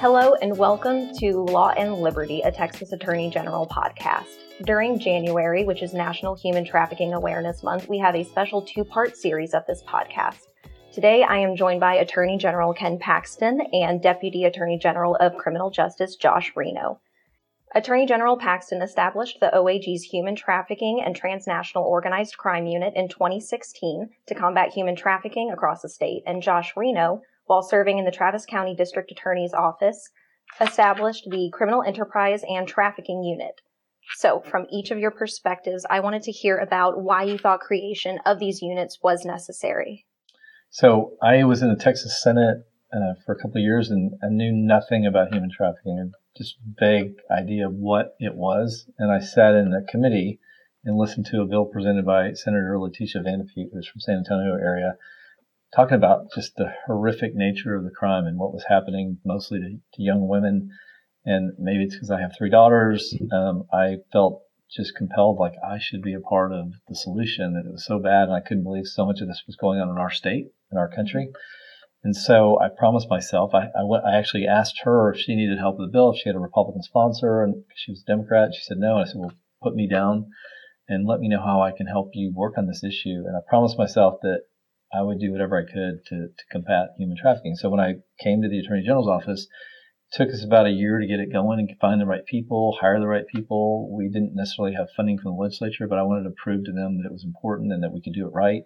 Hello, and welcome to Law and Liberty, a Texas Attorney General podcast. During January, which is National Human Trafficking Awareness Month, we have a special two part series of this podcast. Today, I am joined by Attorney General Ken Paxton and Deputy Attorney General of Criminal Justice Josh Reno. Attorney General Paxton established the OAG's Human Trafficking and Transnational Organized Crime Unit in 2016 to combat human trafficking across the state, and Josh Reno while serving in the Travis County District Attorney's Office, established the Criminal Enterprise and Trafficking Unit. So, from each of your perspectives, I wanted to hear about why you thought creation of these units was necessary. So, I was in the Texas Senate uh, for a couple of years and I knew nothing about human trafficking, just vague idea of what it was. And I sat in a committee and listened to a bill presented by Senator Leticia Van de Putte, who's from San Antonio area, talking about just the horrific nature of the crime and what was happening mostly to, to young women. And maybe it's because I have three daughters. Um, I felt just compelled, like I should be a part of the solution. That it was so bad, and I couldn't believe so much of this was going on in our state, in our country. And so I promised myself. I, I, I actually asked her if she needed help with the bill, if she had a Republican sponsor, and she was a Democrat. She said no. And I said, well, put me down and let me know how I can help you work on this issue. And I promised myself that I would do whatever I could to, to combat human trafficking. So when I came to the Attorney General's office, it took us about a year to get it going and find the right people, hire the right people. We didn't necessarily have funding from the legislature, but I wanted to prove to them that it was important and that we could do it right.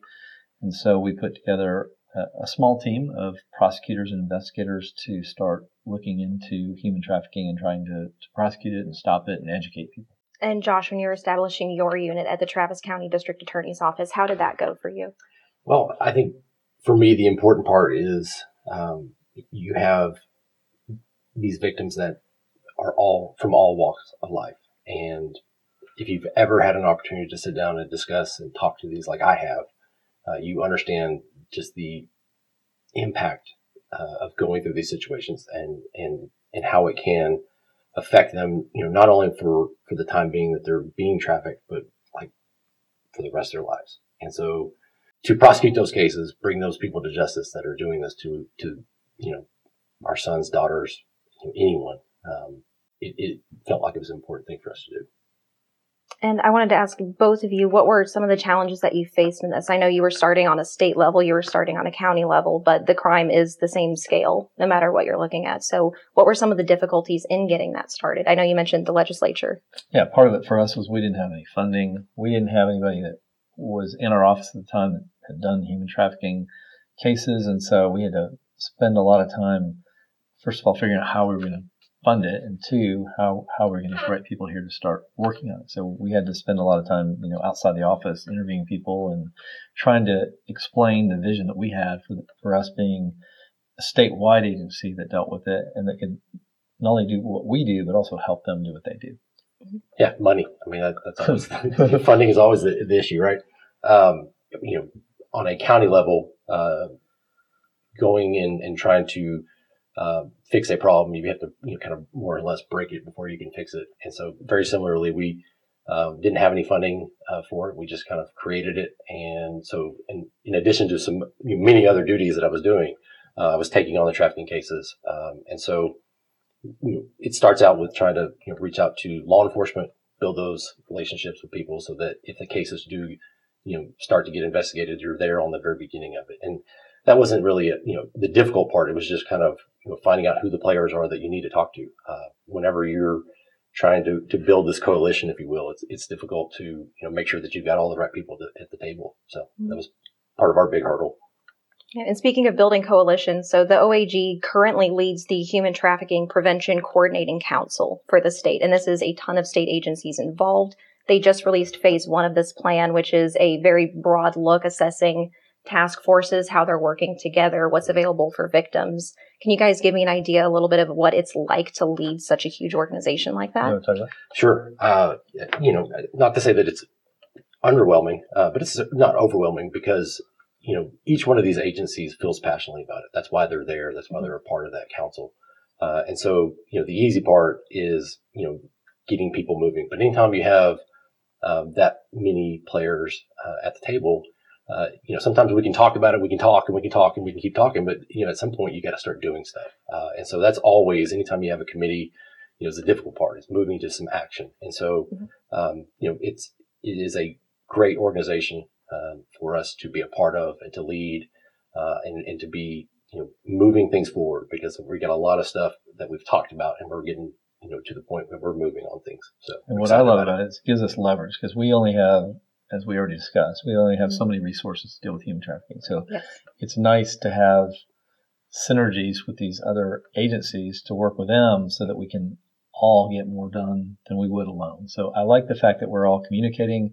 And so we put together a, a small team of prosecutors and investigators to start looking into human trafficking and trying to, to prosecute it and stop it and educate people. And Josh, when you were establishing your unit at the Travis County District Attorney's Office, how did that go for you? Well, I think for me, the important part is um, you have these victims that are all from all walks of life. And if you've ever had an opportunity to sit down and discuss and talk to these, like I have, uh, you understand just the impact uh, of going through these situations and, and, and how it can affect them, you know, not only for, for the time being that they're being trafficked, but like for the rest of their lives. And so, to prosecute those cases, bring those people to justice that are doing this to, to, you know, our sons, daughters, anyone. Um, it, it, felt like it was an important thing for us to do. And I wanted to ask both of you, what were some of the challenges that you faced in this? I know you were starting on a state level, you were starting on a county level, but the crime is the same scale, no matter what you're looking at. So what were some of the difficulties in getting that started? I know you mentioned the legislature. Yeah, part of it for us was we didn't have any funding. We didn't have anybody that was in our office at the time that had done human trafficking cases. And so we had to spend a lot of time, first of all, figuring out how we were going to fund it, and two, how, how we're going to get right people here to start working on it. So we had to spend a lot of time, you know, outside the office interviewing people and trying to explain the vision that we had for, the, for us being a statewide agency that dealt with it and that could not only do what we do, but also help them do what they do. Yeah, money. I mean, that, that's always funding is always the, the issue, right? Um, you know, on a county level, uh, going in and trying to uh, fix a problem, you have to you know, kind of more or less break it before you can fix it. And so, very similarly, we um, didn't have any funding uh, for it. We just kind of created it. And so, in, in addition to some you know, many other duties that I was doing, uh, I was taking on the trafficking cases. Um, and so, you know, it starts out with trying to reach out to law enforcement, build those relationships with people, so that if the cases do you know, start to get investigated. You're there on the very beginning of it. And that wasn't really, a, you know, the difficult part. It was just kind of, you know, finding out who the players are that you need to talk to. Uh, whenever you're trying to, to build this coalition, if you will, it's, it's difficult to, you know, make sure that you've got all the right people to, at the table. So mm-hmm. that was part of our big hurdle. And speaking of building coalitions, so the OAG currently leads the Human Trafficking Prevention Coordinating Council for the state, and this is a ton of state agencies involved. They just released phase one of this plan, which is a very broad look assessing task forces, how they're working together, what's available for victims. Can you guys give me an idea a little bit of what it's like to lead such a huge organization like that? Sure. Uh, you know, not to say that it's underwhelming, uh, but it's not overwhelming because, you know, each one of these agencies feels passionately about it. That's why they're there. That's why they're a part of that council. Uh, and so, you know, the easy part is, you know, getting people moving. But anytime you have um, that many players uh, at the table, uh, you know, sometimes we can talk about it, we can talk and we can talk and we can keep talking, but you know, at some point you got to start doing stuff. Uh, and so that's always, anytime you have a committee, you know, is the difficult part is moving to some action. And so, mm-hmm. um, you know, it's, it is a great organization, um, for us to be a part of and to lead, uh, and, and to be, you know, moving things forward because we got a lot of stuff that we've talked about and we're getting, you know, to the point where we're moving on things. So, and what I love about it is it gives us leverage because we only have as we already discussed, we only have so mm-hmm. many resources to deal with human trafficking. So yes. it's nice to have synergies with these other agencies to work with them so that we can all get more done than we would alone. So I like the fact that we're all communicating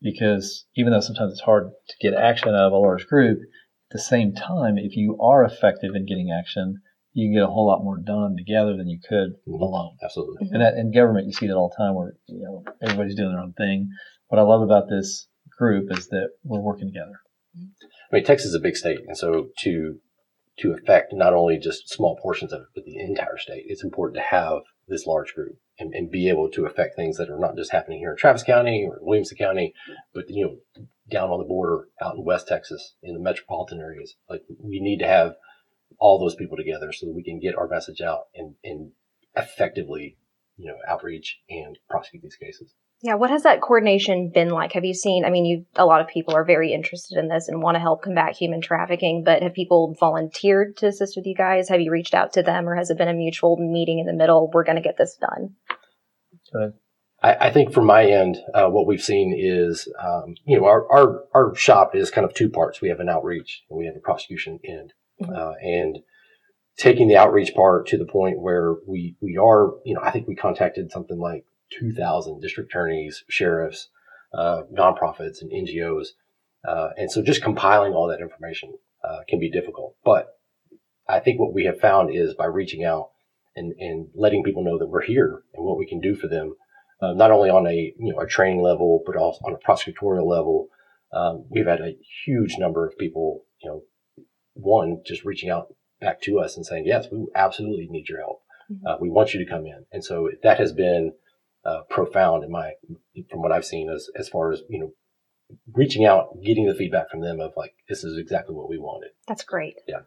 because even though sometimes it's hard to get action out of a large group, at the same time, if you are effective in getting action, you can get a whole lot more done together than you could mm-hmm. alone. Absolutely. Mm-hmm. And that, in government, you see that all the time where, you know, everybody's doing their own thing what I love about this group is that we're working together. I mean, Texas is a big state, and so to to affect not only just small portions of it, but the entire state, it's important to have this large group and, and be able to affect things that are not just happening here in Travis County or Williamson County, but you know, down on the border, out in West Texas, in the metropolitan areas. Like we need to have all those people together so that we can get our message out and, and effectively, you know, outreach and prosecute these cases. Yeah, what has that coordination been like? Have you seen? I mean, you a lot of people are very interested in this and want to help combat human trafficking, but have people volunteered to assist with you guys? Have you reached out to them, or has it been a mutual meeting in the middle? We're going to get this done. Good. I, I think from my end, uh, what we've seen is, um, you know, our, our our shop is kind of two parts. We have an outreach and we have a prosecution end, mm-hmm. uh, and taking the outreach part to the point where we we are, you know, I think we contacted something like 2,000 district attorneys, sheriffs, uh, nonprofits, and NGOs. Uh, and so just compiling all that information uh, can be difficult. But I think what we have found is by reaching out and, and letting people know that we're here and what we can do for them, uh, not only on a you know a training level, but also on a prosecutorial level. Um, we've had a huge number of people, you know, one just reaching out back to us and saying, "Yes, we absolutely need your help. Mm-hmm. Uh, we want you to come in." And so that has been uh, profound in my from what I've seen as as far as you know reaching out, getting the feedback from them of like this is exactly what we wanted. That's great. Yeah.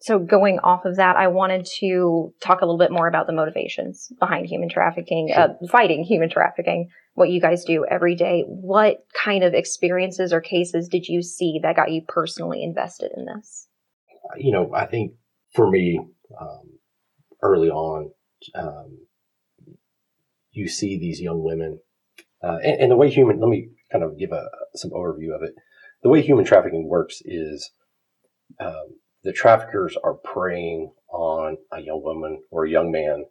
So going off of that, I wanted to talk a little bit more about the motivations behind human trafficking, sure. uh, fighting human trafficking. What you guys do every day. What kind of experiences or cases did you see that got you personally invested in this? You know, I think for me, um, early on, um, you see these young women, uh, and, and, the way human, let me kind of give a, some overview of it. The way human trafficking works is, um, the traffickers are preying on a young woman or a young man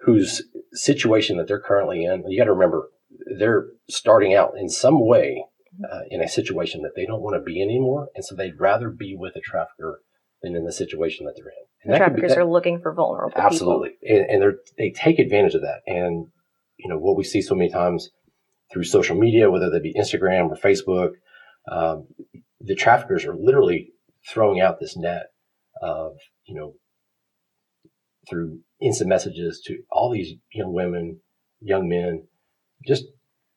whose situation that they're currently in. You got to remember, they're starting out in some way uh, in a situation that they don't want to be in anymore, and so they'd rather be with a trafficker than in the situation that they're in. And the traffickers that, are looking for vulnerable absolutely, people. and, and they take advantage of that. And you know, what we see so many times through social media, whether that be Instagram or Facebook, um, the traffickers are literally throwing out this net of, you know, through instant messages to all these young women, young men, just,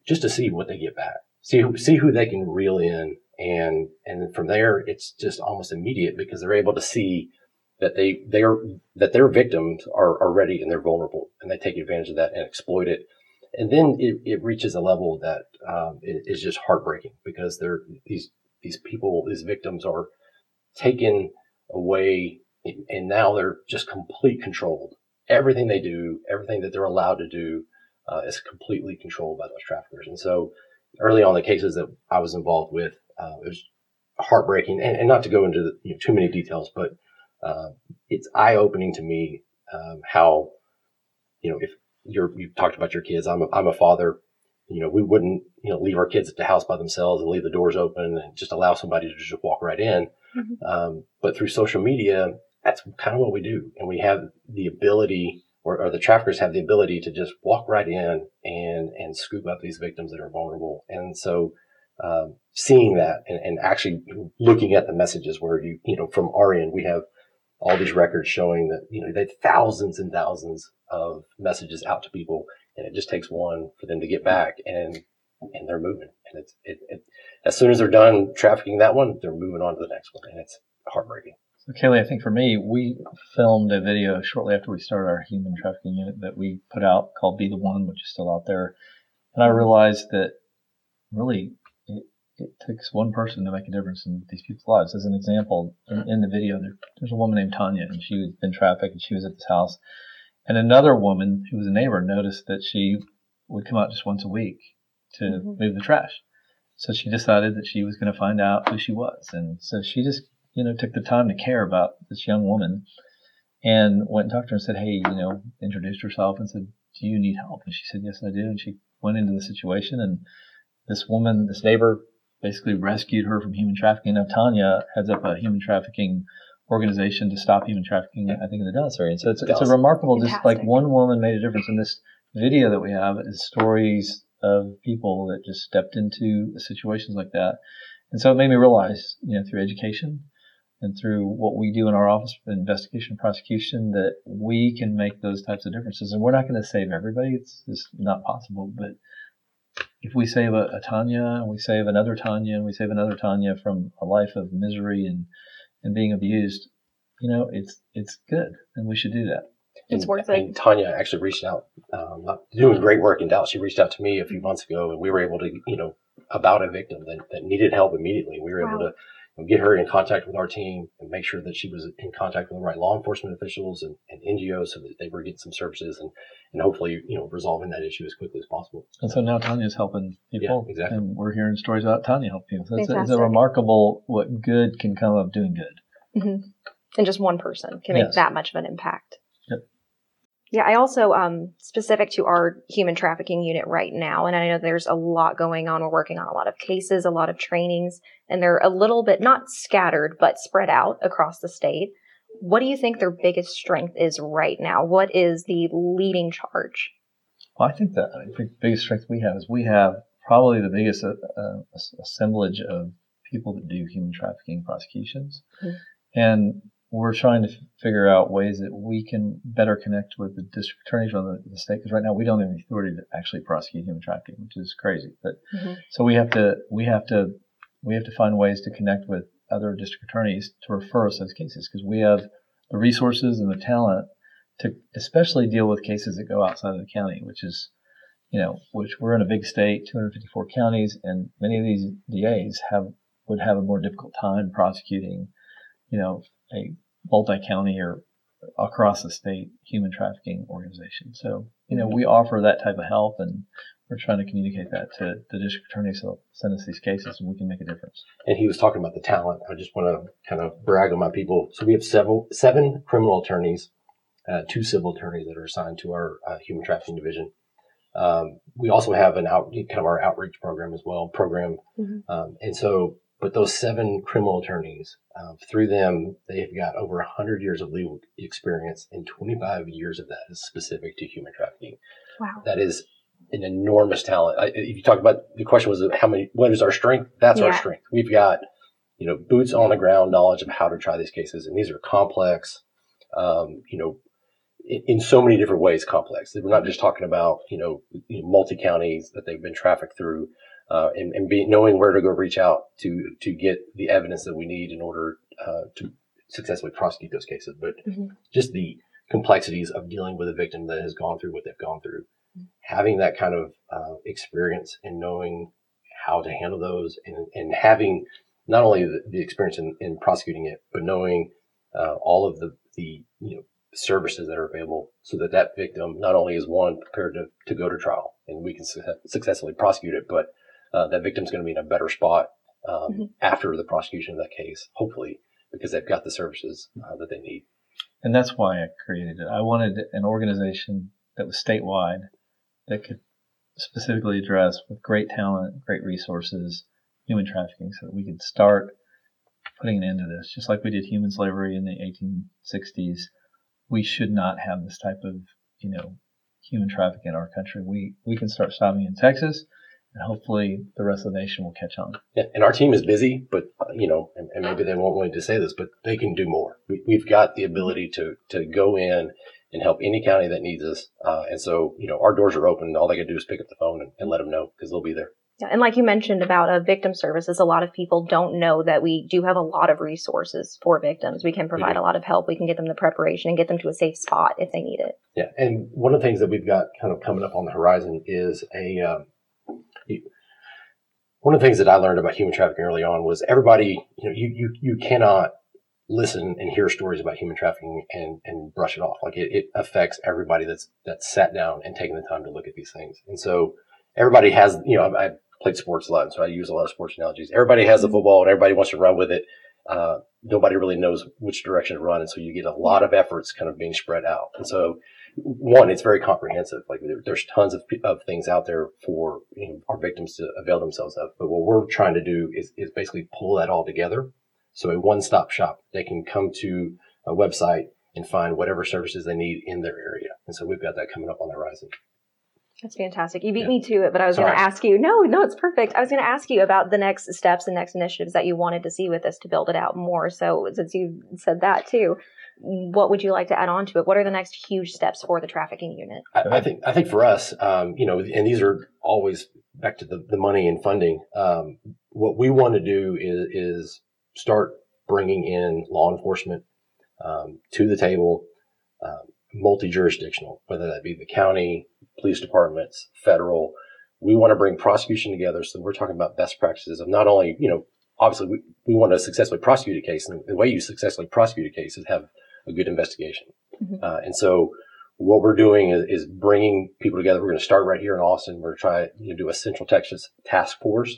just to see what they get back. See, see who they can reel in. And, and from there, it's just almost immediate because they're able to see that they they're that their victims are, are ready and they're vulnerable and they take advantage of that and exploit it and then it, it reaches a level that um, is just heartbreaking because they're these these people these victims are taken away and now they're just complete controlled. Everything they do everything that they're allowed to do uh, is completely controlled by those traffickers. And so early on the cases that i was involved with uh, it was heartbreaking. And, and not to go into the, you know, too many details but uh, it's eye opening to me um, how, you know, if you're, you've talked about your kids, I'm a, I'm a father, you know, we wouldn't, you know, leave our kids at the house by themselves and leave the doors open and just allow somebody to just walk right in. Mm-hmm. Um, but through social media, that's kind of what we do. And we have the ability or, or, the traffickers have the ability to just walk right in and, and scoop up these victims that are vulnerable. And so, um, seeing that and, and, actually looking at the messages where you, you know, from our end, we have all these records showing that, you know, they thousands and thousands of messages out to people and it just takes one for them to get back. And and they're moving. And it's it, it, as soon as they're done trafficking that one, they're moving on to the next one, and it's heartbreaking. So, Kaylee, I think for me, we filmed a video shortly after we started our human trafficking unit that we put out called Be the One, which is still out there. And I realized that really it, it takes one person to make a difference in these people's lives. As an example, in, in the video, there, there's a woman named Tanya, and she had been trafficked, and she was at this house. And another woman who was a neighbor noticed that she would come out just once a week to mm-hmm. move the trash. So she decided that she was going to find out who she was. And so she just, you know, took the time to care about this young woman and went and talked to her and said, Hey, you know, introduced herself and said, Do you need help? And she said, Yes, I do. And she went into the situation and this woman, this neighbor basically rescued her from human trafficking. Now Tanya heads up a human trafficking organization to stop human trafficking, I think in the Dallas area. And so it's, it's a remarkable, Fantastic. just like one woman made a difference in this video that we have is stories of people that just stepped into situations like that. And so it made me realize, you know, through education and through what we do in our office of investigation and prosecution that we can make those types of differences. And we're not going to save everybody. It's just not possible. But if we save a, a Tanya and we save another Tanya and we save another Tanya from a life of misery and, and being abused, you know, it's, it's good and we should do that. It's and, worth it. And Tanya actually reached out, um, doing great work in Dallas. She reached out to me a few months ago, and we were able to, you know, about a victim that, that needed help immediately. We were wow. able to you know, get her in contact with our team and make sure that she was in contact with the right law enforcement officials and, and NGOs so that they were getting some services and, and hopefully, you know, resolving that issue as quickly as possible. And so now Tanya's helping people. Yeah, exactly. And we're hearing stories about Tanya helping people. So it's, it's, a remarkable what good can come of doing good. Mm-hmm. And just one person can make yes. that much of an impact. Yeah, I also um, specific to our human trafficking unit right now, and I know there's a lot going on. We're working on a lot of cases, a lot of trainings, and they're a little bit not scattered but spread out across the state. What do you think their biggest strength is right now? What is the leading charge? Well, I think that I think the biggest strength we have is we have probably the biggest uh, uh, assemblage of people that do human trafficking prosecutions, mm-hmm. and we're trying to f- figure out ways that we can better connect with the district attorneys on the, the state because right now we don't have the authority to actually prosecute human trafficking, which is crazy. But mm-hmm. so we have to we have to we have to find ways to connect with other district attorneys to refer us those cases because we have the resources and the talent to especially deal with cases that go outside of the county, which is you know, which we're in a big state, 254 counties, and many of these DAs have would have a more difficult time prosecuting, you know, a multi-county or across the state human trafficking organization. So, you know, we offer that type of help and we're trying to communicate that to the district attorney so send us these cases and we can make a difference. And he was talking about the talent. I just want to kind of brag on my people. So we have several, seven criminal attorneys, uh, two civil attorneys that are assigned to our uh, human trafficking division. Um, we also have an out, kind of our outreach program as well, program. Mm-hmm. Um, and so but those seven criminal attorneys, uh, through them, they've got over 100 years of legal experience, and 25 years of that is specific to human trafficking. Wow. That is an enormous talent. I, if you talk about the question was how many, what is our strength? That's yeah. our strength. We've got, you know, boots on the ground knowledge of how to try these cases, and these are complex, um, you know, in, in, so many different ways complex. We're not just talking about, you know, multi counties that they've been trafficked through uh, and, and be, knowing where to go reach out to to get the evidence that we need in order uh, to successfully prosecute those cases. But mm-hmm. just the complexities of dealing with a victim that has gone through what they've gone through, mm-hmm. having that kind of uh, experience and knowing how to handle those, and, and having not only the, the experience in, in, prosecuting it, but knowing uh, all of the the you know services that are available so that that victim not only is one prepared to, to go to trial and we can su- successfully prosecute it, but uh, that victim's going to be in a better spot um, mm-hmm. after the prosecution of that case, hopefully, because they've got the services uh, that they need. And that's why I created it. I wanted an organization that was statewide that could specifically address with great talent, great resources, human trafficking, so that we could start putting an end to this. Just like we did human slavery in the 1860s, we should not have this type of, you know, human trafficking in our country. We we can start stopping in Texas and hopefully the rest of the nation will catch on. Yeah, and our team is busy, but you know, and, and maybe they won't want to say this, but they can do more. We, have got the ability to to go in and help any county that needs us, uh, and so you know, our doors are open. All they got to do is pick up the phone and, and let them know because they'll be there. Yeah, and like you mentioned about uh, victim services, a lot of people don't know that we do have a lot of resources for victims. We can provide a lot of help. We can get them the preparation and get them to a safe spot if they need it. Yeah, and one of the things that we've got kind of coming up on the horizon is a. Um, one of the things that I learned about human trafficking early on was everybody, you know, you you you cannot listen and hear stories about human trafficking and, and brush it off. Like it, it affects everybody that's that's sat down and taken the time to look at these things. And so everybody has, you know, I, I played sports a lot, so I use a lot of sports analogies. Everybody has a mm-hmm. football and everybody wants to run with it. Uh, nobody really knows which direction to run, and so you get a lot of efforts kind of being spread out. And so, one, it's very comprehensive. Like there, there's tons of, of things out there for you know, our victims to avail themselves of. But what we're trying to do is, is basically pull that all together. So a one-stop shop. They can come to a website and find whatever services they need in their area. And so we've got that coming up on the horizon. That's fantastic. You beat yeah. me to it, but I was going to ask you. No, no, it's perfect. I was going to ask you about the next steps and next initiatives that you wanted to see with this to build it out more. So, since you said that too, what would you like to add on to it? What are the next huge steps for the trafficking unit? I, I think I think for us, um, you know, and these are always back to the, the money and funding. Um, what we want to do is is start bringing in law enforcement um, to the table, um, multi jurisdictional, whether that be the county, police departments, federal. We want to bring prosecution together. So we're talking about best practices of not only, you know, obviously we, we want to successfully prosecute a case. And the way you successfully prosecute a case is have a good investigation. Mm-hmm. Uh, and so what we're doing is, is, bringing people together. We're going to start right here in Austin. We're trying to do a Central Texas task force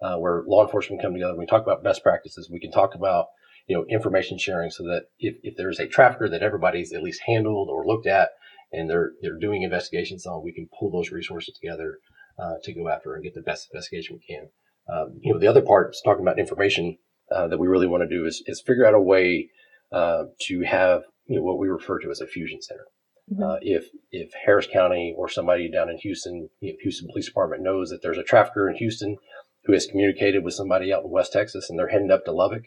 uh, where law enforcement come together. We talk about best practices. We can talk about you know information sharing so that if, if there's a trafficker that everybody's at least handled or looked at and they're they're doing investigations on, we can pull those resources together uh, to go after and get the best investigation we can. Um, you know, the other part is talking about information uh, that we really want to do is, is figure out a way uh, to have you know what we refer to as a fusion center. Mm-hmm. Uh, if if Harris County or somebody down in Houston, you know, Houston Police Department knows that there's a trafficker in Houston who has communicated with somebody out in West Texas and they're heading up to Lubbock,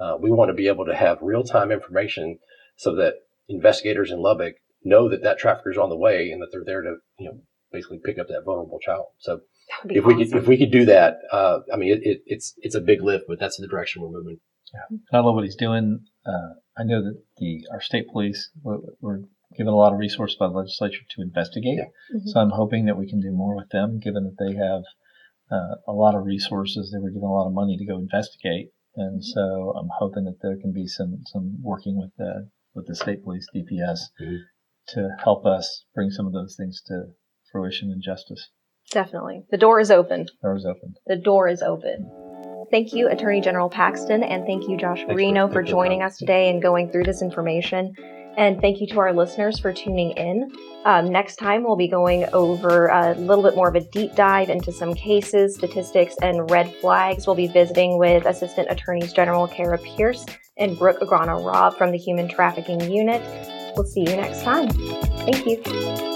uh, we want to be able to have real time information so that investigators in Lubbock know that that trafficker is on the way and that they're there to, you know, basically pick up that vulnerable child. So if awesome. we could, if we could do that, uh, I mean, it, it, it's, it's a big lift, but that's the direction we're moving. Yeah. I love what he's doing. Uh, I know that the, our state police, we're, we're given a lot of resources by the legislature to investigate. Yeah. Mm-hmm. So I'm hoping that we can do more with them, given that they have uh, a lot of resources. They were given a lot of money to go investigate, and so I'm hoping that there can be some some working with the with the state police DPS mm-hmm. to help us bring some of those things to fruition and justice. Definitely, the door is open. The door is open. The door is open. Thank you, Attorney General Paxton, and thank you, Josh Reno, for, for joining us today and going through this information. And thank you to our listeners for tuning in. Um, next time, we'll be going over a little bit more of a deep dive into some cases, statistics, and red flags. We'll be visiting with Assistant Attorneys General Kara Pierce and Brooke Agrana Robb from the Human Trafficking Unit. We'll see you next time. Thank you.